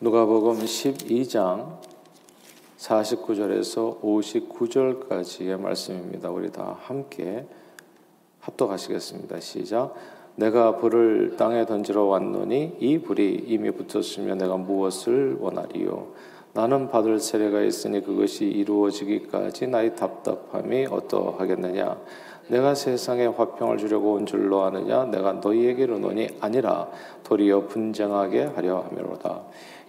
누가복음 12장 49절에서 59절까지의 말씀입니다. 우리 다 함께 합독하시겠습니다. 시작. 내가 불을 땅에 던지러 왔노니 이 불이 이미 붙었으면 내가 무엇을 원하리요? 나는 받을 세례가 있으니 그것이 이루어지기까지 나의 답답함이 어떠하겠느냐? 내가 세상에 화평을 주려고 온 줄로 아느냐? 내가 너희에게로 노니 아니라 도리어 분쟁하게 하려 함이로다.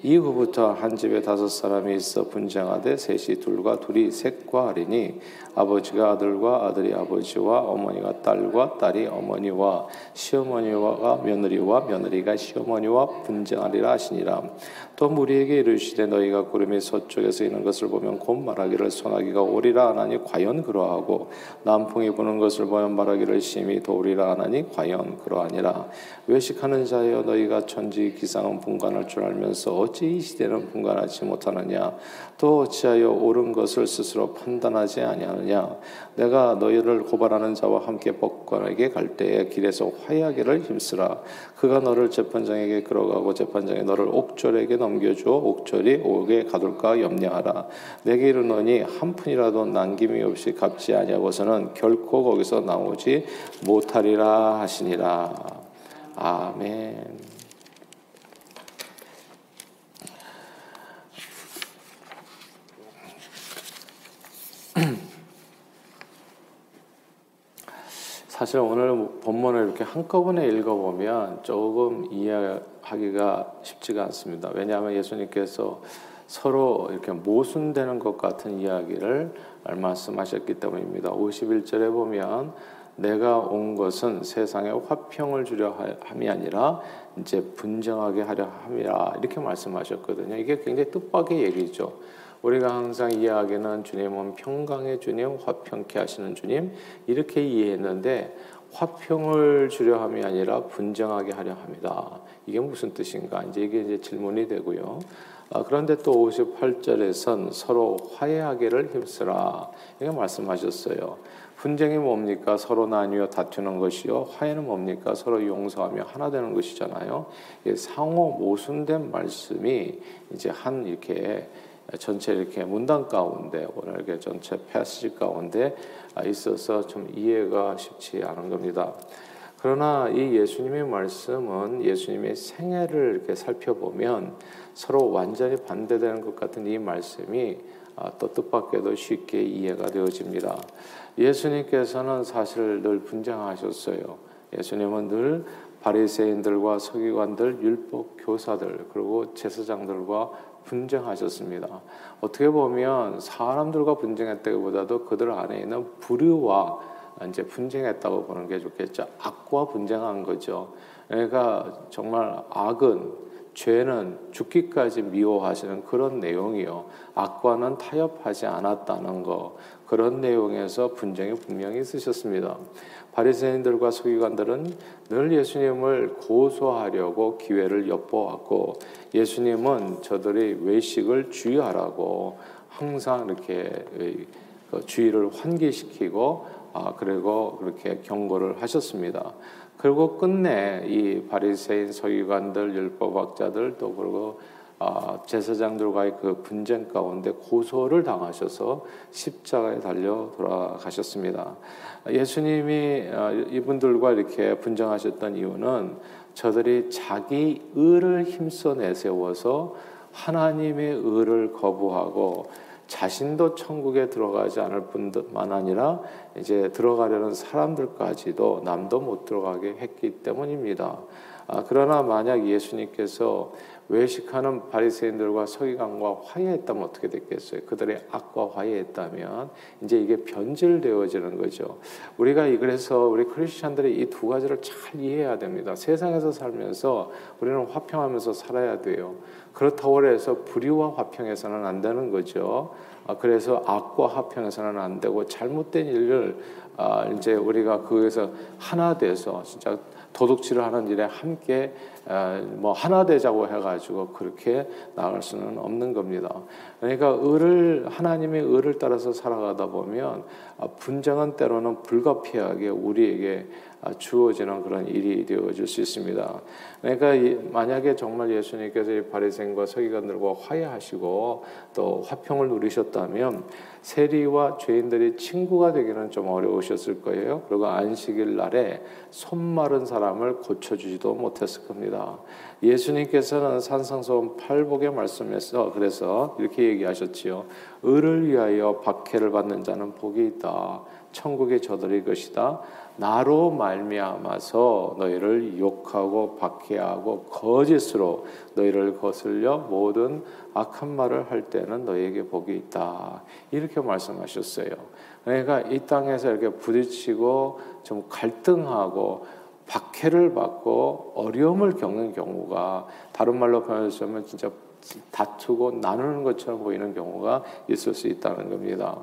이후부터 한 집에 다섯 사람이 있어 분쟁하되 셋이 둘과 둘이 셋과 하리니 아버지가 아들과 아들이 아버지와 어머니가 딸과 딸이 어머니와 시어머니와 며느리와 며느리가 시어머니와 분쟁하리라 하시니라. 또 무리에게 이르시되 너희가 구름이 서쪽에서 있는 것을 보면 곧 말하기를 소나기가 오리라 하나니 과연 그러하고 남풍이 부는 것을 보면 말하기를 심히 도우리라 하나니 과연 그러하니라. 외식하는 자여 너희가 천지 기상은 분간할 줄 알면서 어찌 이 시대는 분간하지 못하느냐? 또 어찌하여 옳은 것을 스스로 판단하지 아니하느냐? 내가 너희를 고발하는 자와 함께 법관에게 갈 때에 길에서 화해하기를 힘쓰라. 그가 너를 재판장에게 끌어가고 재판장이 너를 옥졸에게 넘겨줘 옥졸이 옥에 가둘까 염려하라. 내게 이르노니 한 푼이라도 남김이 없이 갚지 아니하고서는 결코 거기서 나오지 못하리라 하시니라. 아멘. 사실 오늘 본문을 이렇게 한꺼번에 읽어보면 조금 이해하기가 쉽지가 않습니다. 왜냐하면 예수님께서 서로 이렇게 모순되는 것 같은 이야기를 말씀하셨기 때문입니다. 51절에 보면 내가 온 것은 세상에 화평을 주려 함이 아니라 이제 분쟁하게 하려 함이라 이렇게 말씀하셨거든요. 이게 굉장히 뜻밖의 얘기죠. 우리가 항상 이해하기는 주님은 평강의 주님, 화평케 하시는 주님 이렇게 이해했는데 화평을 주려 함이 아니라 분쟁하게 하려 합니다. 이게 무슨 뜻인가? 이제 이게 이제 질문이 되고요. 아, 그런데 또 58절에선 서로 화해하기를 힘쓰라 이렇게 말씀하셨어요. 분쟁이 뭡니까? 서로 나뉘어 다투는 것이요. 화해는 뭡니까? 서로 용서하며 하나 되는 것이잖아요. 상호 모순된 말씀이 이제 한 이렇게 전체 이렇게 문단 가운데 오늘 이렇게 전체 패시지 가운데 있어서 좀 이해가 쉽지 않은 겁니다. 그러나 이 예수님의 말씀은 예수님의 생애를 이렇게 살펴보면 서로 완전히 반대되는 것 같은 이 말씀이 아, 또 뜻밖에도 쉽게 이해가 되어집니다. 예수님께서는 사실 늘 분쟁하셨어요. 예수님은 늘 바리새인들과 서기관들, 율법 교사들, 그리고 제사장들과 분쟁하셨습니다. 어떻게 보면 사람들과 분쟁했다기보다도 그들 안에 있는 불의와 이제 분쟁했다고 보는 게 좋겠죠. 악과 분쟁한 거죠. 그러니까 정말 악은 죄는 죽기까지 미워하시는 그런 내용이요. 악과는 타협하지 않았다는 거 그런 내용에서 분쟁이 분명히 있으셨습니다. 바리새인들과 서기관들은 늘 예수님을 고소하려고 기회를 엿보았고 예수님은 저들이 외식을 주의하라고 항상 이렇게 그 주의를 환기시키고 아 그리고 그렇게 경고를 하셨습니다. 그리고 끝내 이 바리새인 서기관들 율법학자들 또 그리고 아, 제사장들과의 그 분쟁 가운데 고소를 당하셔서 십자가에 달려 돌아가셨습니다. 예수님이 아, 이분들과 이렇게 분쟁하셨던 이유는 저들이 자기 의를 힘써 내세워서 하나님의 의를 거부하고 자신도 천국에 들어가지 않을 뿐만 아니라 이제 들어가려는 사람들까지도 남도 못 들어가게 했기 때문입니다. 아, 그러나 만약 예수님께서 외식하는 바리새인들과 서기관과 화해했다면 어떻게 됐겠어요? 그들의 악과 화해했다면 이제 이게 변질되어지는 거죠. 우리가 그래서 우리 크리스천들이 이 두 가지를 잘 이해해야 됩니다. 세상에서 살면서 우리는 화평하면서 살아야 돼요. 그렇다고 해서 불의와 화평해서는 안 되는 거죠. 아, 그래서 악과 화평해서는 안 되고 잘못된 일을 아, 이제 우리가 거기서 하나 돼서 진짜 도둑질을 하는 일에 함께 뭐 하나 되자고 해가지고 그렇게 나갈 수는 없는 겁니다. 그러니까 의를 하나님의 의를 따라서 살아가다 보면 아, 분쟁은 때로는 불가피하게 우리에게 아, 주어지는 그런 일이 되어질 수 있습니다. 그러니까 만약에 정말 예수님께서 이 바리새인과 서기관들과 화해하시고 또 화평을 누리셨다면 세리와 죄인들이 친구가 되기는 좀 어려우셨을 거예요. 그리고 안식일 날에 손 마른 사람을 고쳐주지도 못했을 겁니다. 예수님께서는 산상소원 팔복의 말씀에서 그래서 이렇게 얘기하셨지요. 의를 위하여 박해를 받는 자는 복이 있다. 천국에 저들이 것이다. 나로 말미암아서 너희를 욕하고 박해하고 거짓으로 너희를 거슬려 모든 악한 말을 할 때는 너희에게 복이 있다. 이렇게 말씀하셨어요. 그러니까 이 땅에서 이렇게 부딪히고 좀 갈등하고 박해를 받고 어려움을 겪는 경우가 다른 말로 표현하자면 진짜 다투고 나누는 것처럼 보이는 경우가 있을 수 있다는 겁니다.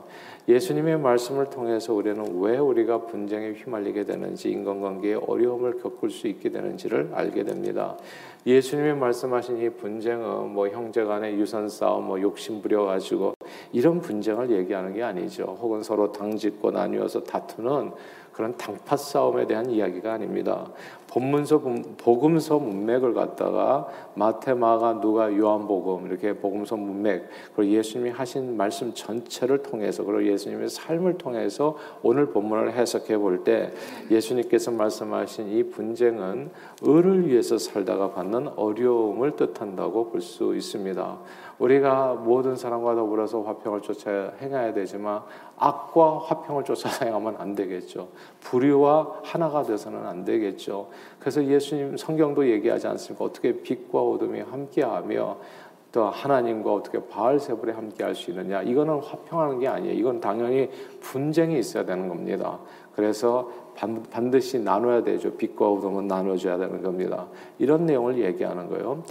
예수님의 말씀을 통해서 우리는 왜 우리가 분쟁에 휘말리게 되는지 인간관계에 어려움을 겪을 수 있게 되는지를 알게 됩니다. 예수님이 말씀하신 이 분쟁은 뭐 형제 간의 유산 싸움, 뭐 욕심 부려 가지고 이런 분쟁을 얘기하는 게 아니죠. 혹은 서로 당짓고 나뉘어서 다투는 그런 당파 싸움에 대한 이야기가 아닙니다. 본문서 복음서 문맥을 갖다가 마태, 마가, 누가, 요한복음 이렇게 복음서 문맥 그리고 예수님이 하신 말씀 전체를 통해서 그리고 예수님의 삶을 통해서 오늘 본문을 해석해 볼 때 예수님께서 말씀하신 이 분쟁은 을을 위해서 살다가 받는 어려움을 뜻한다고 볼 수 있습니다. 우리가 모든 사람과 더불어서 화평을 쫓아 행해야 되지만 악과 화평을 쫓아 행하면 안 되겠죠. 불의와 하나가 돼서는 안 되겠죠. 그래서 예수님 성경도 얘기하지 않습니까? 어떻게 빛과 어둠이 함께하며 또 하나님과 어떻게 바알세불에 함께할 수 있느냐? 이거는 화평하는 게 아니에요. 이건 당연히 분쟁이 있어야 되는 겁니다. 그래서 반드시 나눠야 되죠. 빛과 어둠은 나눠줘야 되는 겁니다. 이런 내용을 얘기하는 거예요.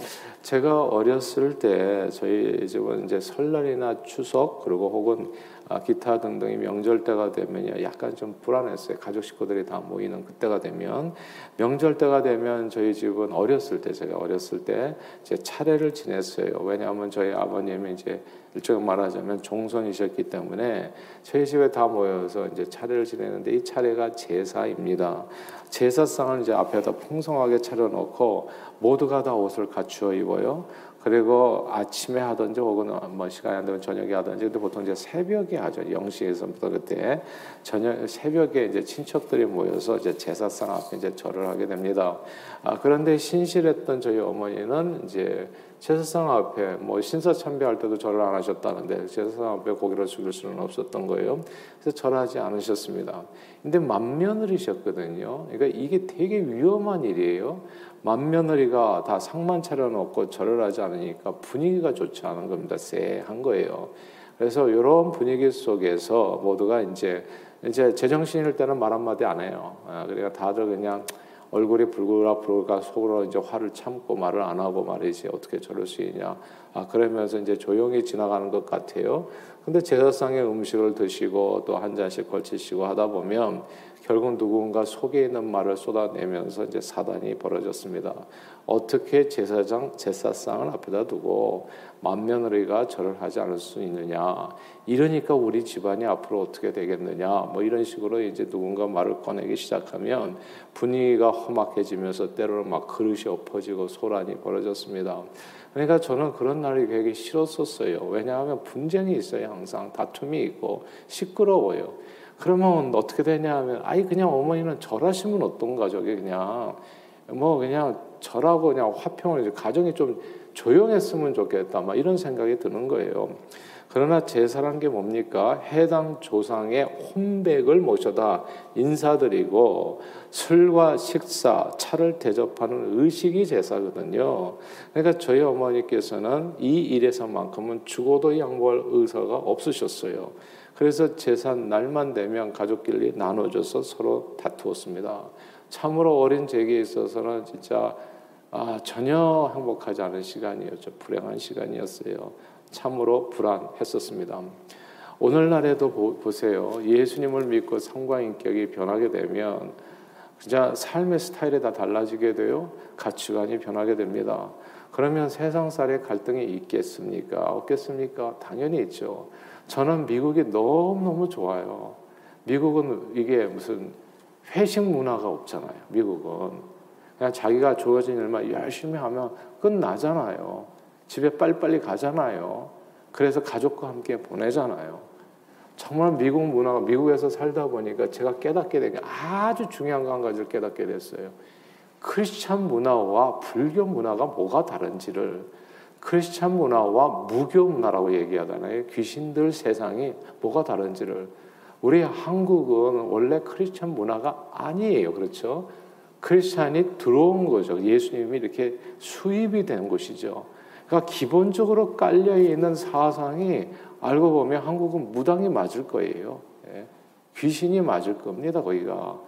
제가 어렸을 때 저희 이제 설날이나 추석 그리고 혹은 아, 기타 등등의 명절 때가 되면요 약간 좀 불안했어요. 가족 식구들이 다 모이는 그때가 되면 명절 때가 되면 저희 집은 어렸을 때 제가 어렸을 때 제 차례를 지냈어요. 왜냐하면 저희 아버님이 이제 일종의 말하자면 종손이셨기 때문에 집에 다 모여서 이제 차례를 지내는데 이 차례가 제사입니다. 제사상을 이제 앞에다 풍성하게 차려놓고 모두가 다 옷을 갖추어 입어요. 그리고 아침에 하든지 혹은 뭐 시간이 안 되면 저녁에 하든지 근데 보통 이제 새벽에 하죠. 영시에서부터 그때 저녁 새벽에 이제 친척들이 모여서 이제 제사상 앞에 이제 절을 하게 됩니다. 아, 그런데 신실했던 저희 어머니는 이제 제사상 앞에 뭐 신사 참배할 때도 절을 안 하셨다는데 제사상 앞에 고기를 죽일 수는 없었던 거예요. 그래서 절하지 않으셨습니다. 근데 맏며느리셨거든요. 그러니까 이게 되게 위험한 일이에요. 맏며느리가 다 상만 차려놓고 절을 하지 않으니까 분위기가 좋지 않은 겁니다. 쎄한 거예요. 그래서 이런 분위기 속에서 모두가 이제 이제 제정신일 때는 말 한마디 안 해요. 아, 그러니까 다들 그냥 얼굴이 붉으라 붉으라 속으로 이제 화를 참고 말을 안 하고 말이지 어떻게 저럴 수 있냐. 아 그러면서 이제 조용히 지나가는 것 같아요. 근데 제사상의 음식을 드시고 또 한 잔씩 걸치시고 하다 보면 결국 누군가 속에 있는 말을 쏟아내면서 이제 사단이 벌어졌습니다. 어떻게 제사장 제사상을 앞에다 두고 만며느리가 절을 하지 않을 수 있느냐? 이러니까 우리 집안이 앞으로 어떻게 되겠느냐? 뭐 이런 식으로 이제 누군가 말을 꺼내기 시작하면 분위기가 험악해지면서 때로는 막 그릇이 엎어지고 소란이 벌어졌습니다. 그러니까 저는 그런 날이 되게 싫었었어요. 왜냐하면 분쟁이 있어요. 항상 다툼이 있고 시끄러워요. 그러면 어떻게 되냐 하면 아이 그냥 어머니는 절하시면 어떤가 저게 그냥 뭐 그냥 절하고 그냥 화평을 가정이 좀 조용했으면 좋겠다 막 이런 생각이 드는 거예요. 그러나 제사란 게 뭡니까? 해당 조상의 혼백을 모셔다 인사드리고 술과 식사, 차를 대접하는 의식이 제사거든요. 그러니까 저희 어머니께서는 이 일에서만큼은 죽어도 양보할 의사가 없으셨어요. 그래서 제사 날만 되면 가족끼리 나눠줘서 서로 다투었습니다. 참으로 어린 제게 있어서는 진짜 아, 전혀 행복하지 않은 시간이었죠. 불행한 시간이었어요. 참으로 불안했었습니다. 오늘날에도 보, 세요 예수님을 믿고 성과 인격이 변하게 되면 진짜 삶의 스타일이 다 달라지게 돼요. 가치관이 변하게 됩니다. 그러면 세상살에 갈등이 있겠습니까? 없겠습니까? 당연히 있죠. 저는 미국이 너무너무 좋아요. 미국은 이게 무슨 회식 문화가 없잖아요. 미국은 그냥 자기가 주어진 일만 열심히 하면 끝나잖아요. 집에 빨리빨리 가잖아요. 그래서 가족과 함께 보내잖아요. 정말 미국 문화가 미국에서 살다 보니까 제가 깨닫게 된 게 아주 중요한 거한 가지를 깨닫게 됐어요. 크리스찬 문화와 불교 문화가 뭐가 다른지를 크리스찬 문화와 무교 문화라고 얘기하잖아요. 귀신들 세상이 뭐가 다른지를 우리 한국은 원래 크리스찬 문화가 아니에요. 그렇죠? 크리스찬이 들어온 거죠. 예수님이 이렇게 수입이 된 곳이죠. 그러니까 기본적으로 깔려 있는 사상이 알고 보면 한국은 무당이 맞을 거예요. 예. 귀신이 맞을 겁니다. 거기가.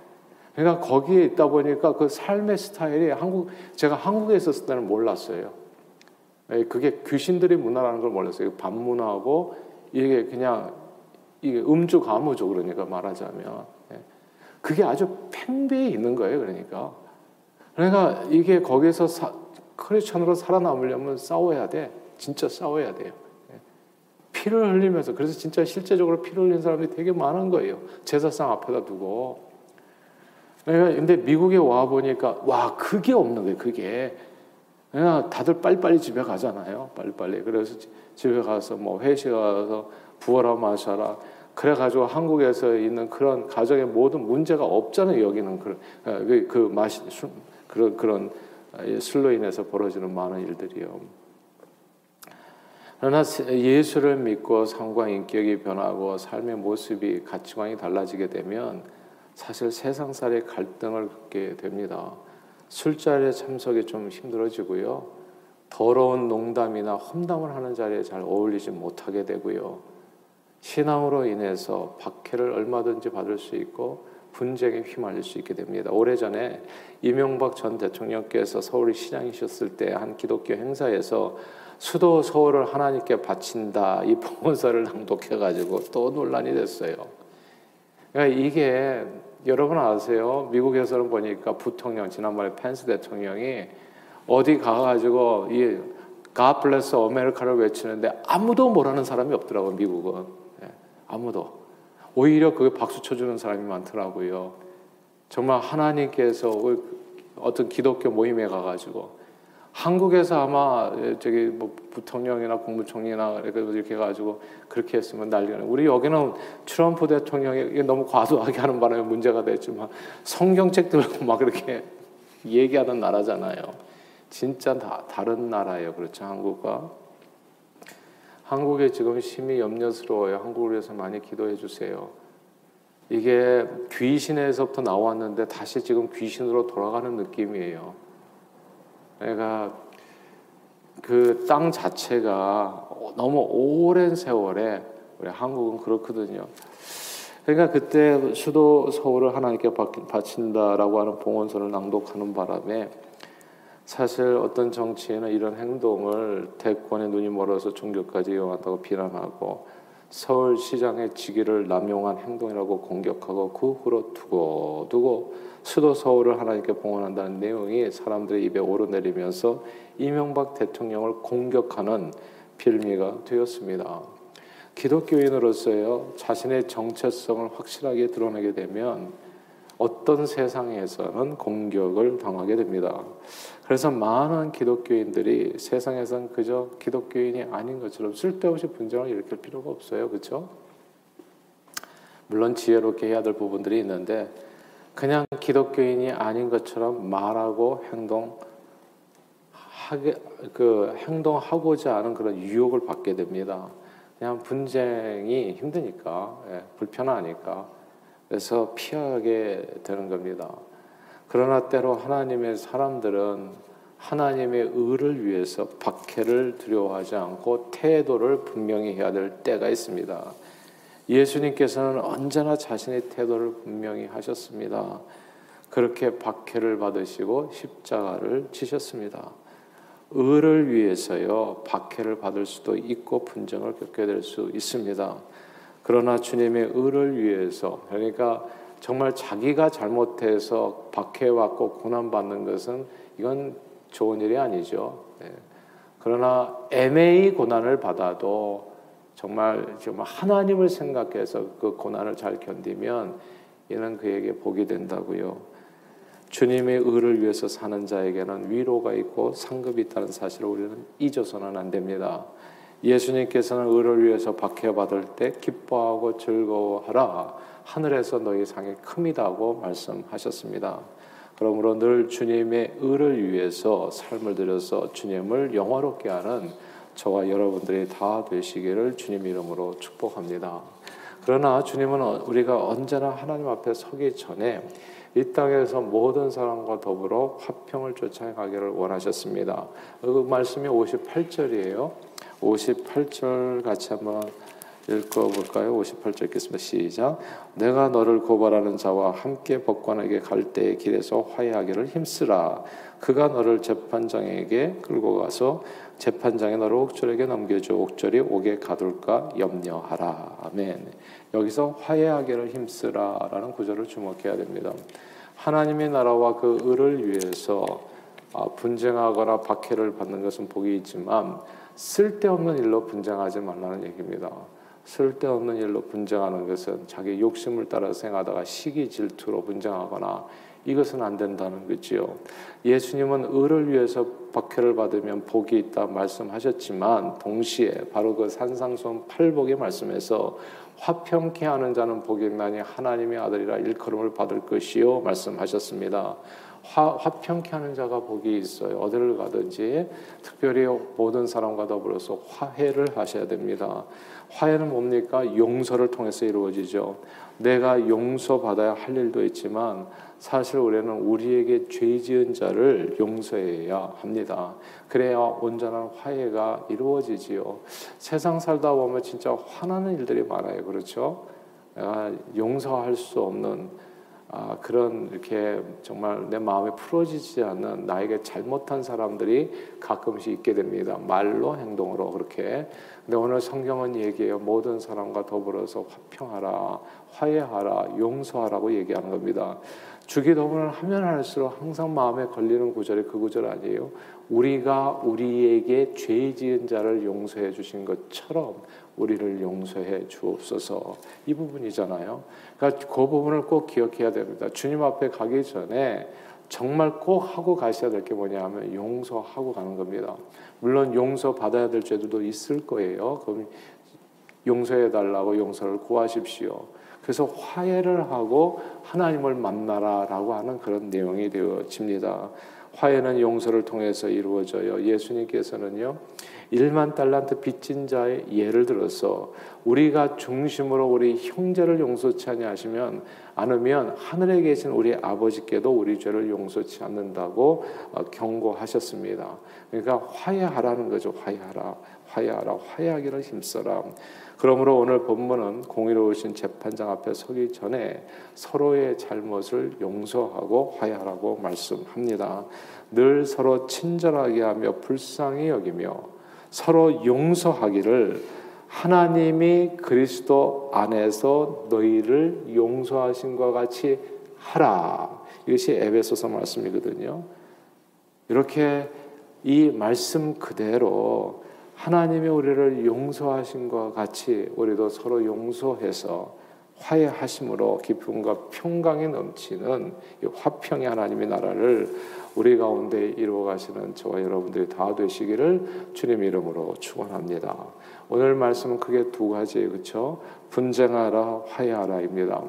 그러니까 거기에 있다 보니까 그 삶의 스타일이 한국 제가 한국에 있었을 때는 몰랐어요. 예, 그게 귀신들의 문화라는 걸 몰랐어요. 반문화고 이게 그냥 이게 음주 가무죠. 그러니까 말하자면 예. 그게 아주 팽배해 있는 거예요. 그러니까 그러니까 이게 거기서 사, 크리스천으로 살아남으려면 싸워야 돼. 진짜 싸워야 돼요. 예. 피를 흘리면서 그래서 진짜 실제적으로 피를 흘린 사람들이 되게 많은 거예요. 제사상 앞에다 두고 그러니까 근데 미국에 와 보니까 와 그게 없는 거예요. 그게 그냥 다들 빨리빨리 집에 가잖아요. 빨리빨리. 그래서 집에 가서 뭐 회식 가서 부어라 마셔라. 그래가지고 한국에서 있는 그런 가정의 모든 문제가 없잖아요. 여기는 그런 그, 그 마시 그런 그런 술로 인해서 벌어지는 많은 일들이요. 그러나 예수를 믿고 삶과 인격이 변하고 삶의 모습이 가치관이 달라지게 되면 사실 세상살이 갈등을 겪게 됩니다. 술자리에 참석이 좀 힘들어지고요. 더러운 농담이나 험담을 하는 자리에 잘 어울리지 못하게 되고요. 신앙으로 인해서 박해를 얼마든지 받을 수 있고 분쟁에 휘말릴 수 있게 됩니다. 오래전에 이명박 전 대통령께서 서울 시장이셨을 때 한 기독교 행사에서 수도 서울을 하나님께 바친다 이 봉헌서를 낭독해 가지고 또 논란이 됐어요. 그러니까 이게 여러분 아세요? 미국에서는 보니까 부통령 지난번에 펜스 대통령이 어디 가가지고 이 God bless America를 외치는데 아무도 뭐라는 사람이 없더라고 미국은 예, 아무도 오히려 그게 박수 쳐주는 사람이 많더라고요. 정말 하나님께서 어떤 기독교 모임에 가가지고 한국에서 아마 저기 뭐 부통령이나 국무총리나 이렇게 가지고 그렇게 했으면 난리가 나. 우리 여기는 트럼프 대통령이 너무 과도하게 하는 바람에 문제가 됐지만 성경책 들고 막 그렇게 얘기하는 나라잖아요. 진짜 다 다른 나라예요. 그렇죠. 한국과 한국에 지금 심히 염려스러워요. 한국을 위해서 많이 기도해 주세요. 이게 귀신에서부터 나왔는데 다시 지금 귀신으로 돌아가는 느낌이에요. 내가 그땅 자체가 너무 오랜 세월에 우리 한국은 그렇거든요. 그러니까 그때 수도 서울을 하나님께 바친다라고 하는 봉헌서를 낭독하는 바람에 사실 어떤 정치인은 이런 행동을 대권의 눈이 멀어서 종교까지 이용한다고 비난하고 서울시장의 직위를 남용한 행동이라고 공격하고 그 후로 두고 두고 수도 서울을 하나님께 봉헌한다는 내용이 사람들의 입에 오르내리면서 이명박 대통령을 공격하는 빌미가 되었습니다. 기독교인으로서요 자신의 정체성을 확실하게 드러내게 되면 어떤 세상에서는 공격을 당하게 됩니다. 그래서 많은 기독교인들이 세상에선 그저 기독교인이 아닌 것처럼 쓸데없이 분쟁을 일으킬 필요가 없어요. 그렇죠? 물론 지혜롭게 해야 될 부분들이 있는데 그냥 기독교인이 아닌 것처럼 말하고 행동 하게 그 행동하고자 하는 그런 유혹을 받게 됩니다. 그냥 분쟁이 힘드니까 예, 불편하니까 그래서 피하게 되는 겁니다. 그러나 때로 하나님의 사람들은 하나님의 의를 위해서 박해를 두려워하지 않고 태도를 분명히 해야 될 때가 있습니다. 예수님께서는 언제나 자신의 태도를 분명히 하셨습니다. 그렇게 박해를 받으시고 십자가를 지셨습니다. 의를 위해서요, 박해를 받을 수도 있고 분쟁을 겪게 될 수 있습니다. 그러나 주님의 의를 위해서, 그러니까 정말 자기가 잘못해서 박해받고 고난받는 것은 이건 좋은 일이 아니죠. 네. 그러나 애매히 고난을 받아도 정말 정말 하나님을 생각해서 그 고난을 잘 견디면 이는 그에게 복이 된다고요. 주님의 의를 위해서 사는 자에게는 위로가 있고 상급이 있다는 사실을 우리는 잊어서는 안 됩니다. 예수님께서는 의를 위해서 박해받을 때 기뻐하고 즐거워하라. 하늘에서 너희 상이 큼이다고 말씀하셨습니다. 그러므로 늘 주님의 의를 위해서 삶을 들여서 주님을 영화롭게 하는 저와 여러분들이 다 되시기를 주님 이름으로 축복합니다. 그러나 주님은 우리가 언제나 하나님 앞에 서기 전에 이 땅에서 모든 사람과 더불어 화평을 쫓아가기를 원하셨습니다. 그 말씀이 58절이에요. 58절 같이 한번 읽어볼까요? 58절 읽겠습니다. 시작. 내가 너를 고발하는 자와 함께 법관에게 갈 때의 길에서 화해하기를 힘쓰라. 그가 너를 재판장에게 끌고 가서 재판장에 너를 옥졸에게 넘겨줘. 옥졸이 옥에 가둘까 염려하라. 아멘. 여기서 화해하기를 힘쓰라라는 구절을 주목해야 됩니다. 하나님의 나라와 그 의를 위해서 아, 분쟁하거나 박해를 받는 것은 복이 있지만 쓸데없는 일로 분쟁하지 말라는 얘기입니다. 쓸데없는 일로 분쟁하는 것은 자기 욕심을 따라 생하다가 시기 질투로 분쟁하거나 이것은 안 된다는 거지요. 예수님은 의를 위해서 박해를 받으면 복이 있다 말씀하셨지만 동시에 바로 그 산상수훈 팔복의 말씀에서 화평케 하는 자는 복이 있나니 하나님의 아들이라 일컬음을 받을 것이요 말씀하셨습니다. 화, 화평케 하는 자가 복이 있어요. 어디를 가든지 특별히 모든 사람과 더불어서 화해를 하셔야 됩니다. 화해는 뭡니까? 용서를 통해서 이루어지죠. 내가 용서받아야 할 일도 있지만 사실 우리는 우리에게 죄 지은 자를 용서해야 합니다. 그래야 온전한 화해가 이루어지지요. 세상 살다 보면 진짜 화나는 일들이 많아요. 그렇죠? 용서할 수 없는 아, 그런 이렇게 정말 내 마음에 풀어지지 않는 나에게 잘못한 사람들이 가끔씩 있게 됩니다. 말로 행동으로 그렇게. 근데 오늘 성경은 얘기해요. 모든 사람과 더불어서 화평하라, 화해하라, 용서하라고 얘기하는 겁니다. 주기도문을 하면 할수록 항상 마음에 걸리는 구절이 그 구절 아니에요. 우리가 우리에게 죄 지은 자를 용서해 주신 것처럼 우리를 용서해 주옵소서. 이 부분이잖아요. 그러니까 그 부분을 꼭 기억해야 됩니다. 주님 앞에 가기 전에 정말 꼭 하고 가셔야 될 게 뭐냐 하면 용서하고 가는 겁니다. 물론 용서 받아야 될 죄들도 있을 거예요. 그럼 용서해 달라고 용서를 구하십시오. 그래서 화해를 하고 하나님을 만나라라고 하는 그런 내용이 되어집니다. 화해는 용서를 통해서 이루어져요. 예수님께서는요. 1만 달란트 빚진 자의 예를 들어서 우리가 중심으로 우리 형제를 용서치 아니하시면 않으면 하늘에 계신 우리 아버지께도 우리 죄를 용서치 않는다고 어, 경고하셨습니다. 그러니까 화해하라는 거죠. 화해하라. 화해하라. 화해하기를 힘써라. 그러므로 오늘 본문은 공의로우신 재판장 앞에 서기 전에 서로의 잘못을 용서하고 화해하라고 말씀합니다. 늘 서로 친절하게 하며 불쌍히 여기며 서로 용서하기를 하나님이 그리스도 안에서 너희를 용서하신 것 같이 하라. 이것이 에베소서 말씀이거든요. 이렇게 이 말씀 그대로 하나님이 우리를 용서하신 것 같이 우리도 서로 용서해서 화해하심으로 기쁨과 평강이 넘치는 화평의 하나님의 나라를 우리 가운데 이루어 가시는 저와 여러분들이 다 되시기를 주님 이름으로 축원합니다. 오늘 말씀은 크게 두 가지예요. 그렇죠? 분쟁하라 화해하라입니다.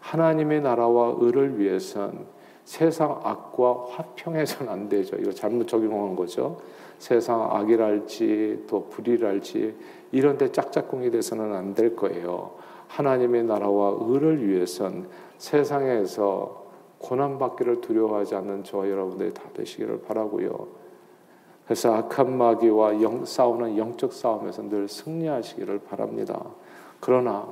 하나님의 나라와 의를 위해선 세상 악과 화평해서는 안 되죠. 이거 잘못 적용한 거죠. 세상 악이랄지 또 불이랄지 이런 데 짝짝꿍이 돼서는 안 될 거예요. 하나님의 나라와 의를 위해선 세상에서 고난받기를 두려워하지 않는 저와 여러분들이 다 되시기를 바라고요. 그래서 악한 마귀와 영, 싸우는 영적 싸움에서 늘 승리하시기를 바랍니다. 그러나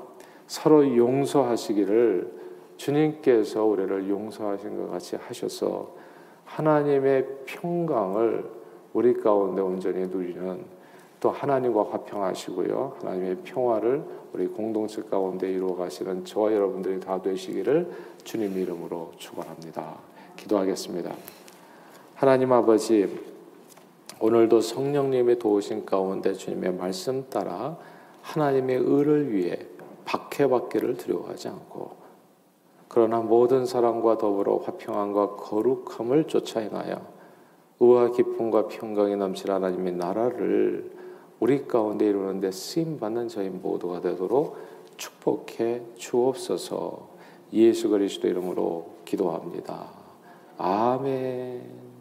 서로 용서하시기를 주님께서 우리를 용서하신 것 같이 하셔서 하나님의 평강을 우리 가운데 온전히 누리는 또 하나님과 화평하시고요. 하나님의 평화를 우리 공동체 가운데 이루어 가시는 저와 여러분들이 다 되시기를 주님 이름으로 축원합니다. 기도하겠습니다. 하나님 아버지 오늘도 성령님의 도우신 가운데 주님의 말씀 따라 하나님의 의를 위해 박해받기를 두려워하지 않고 그러나 모든 사람과 더불어 화평함과 거룩함을 쫓아 행하여 의와 기쁨과 평강이 넘칠 하나님의 나라를 우리 가운데 이루는데 쓰임 받는 저희 모두가 되도록 축복해 주옵소서. 예수 그리스도 이름으로 기도합니다. 아멘.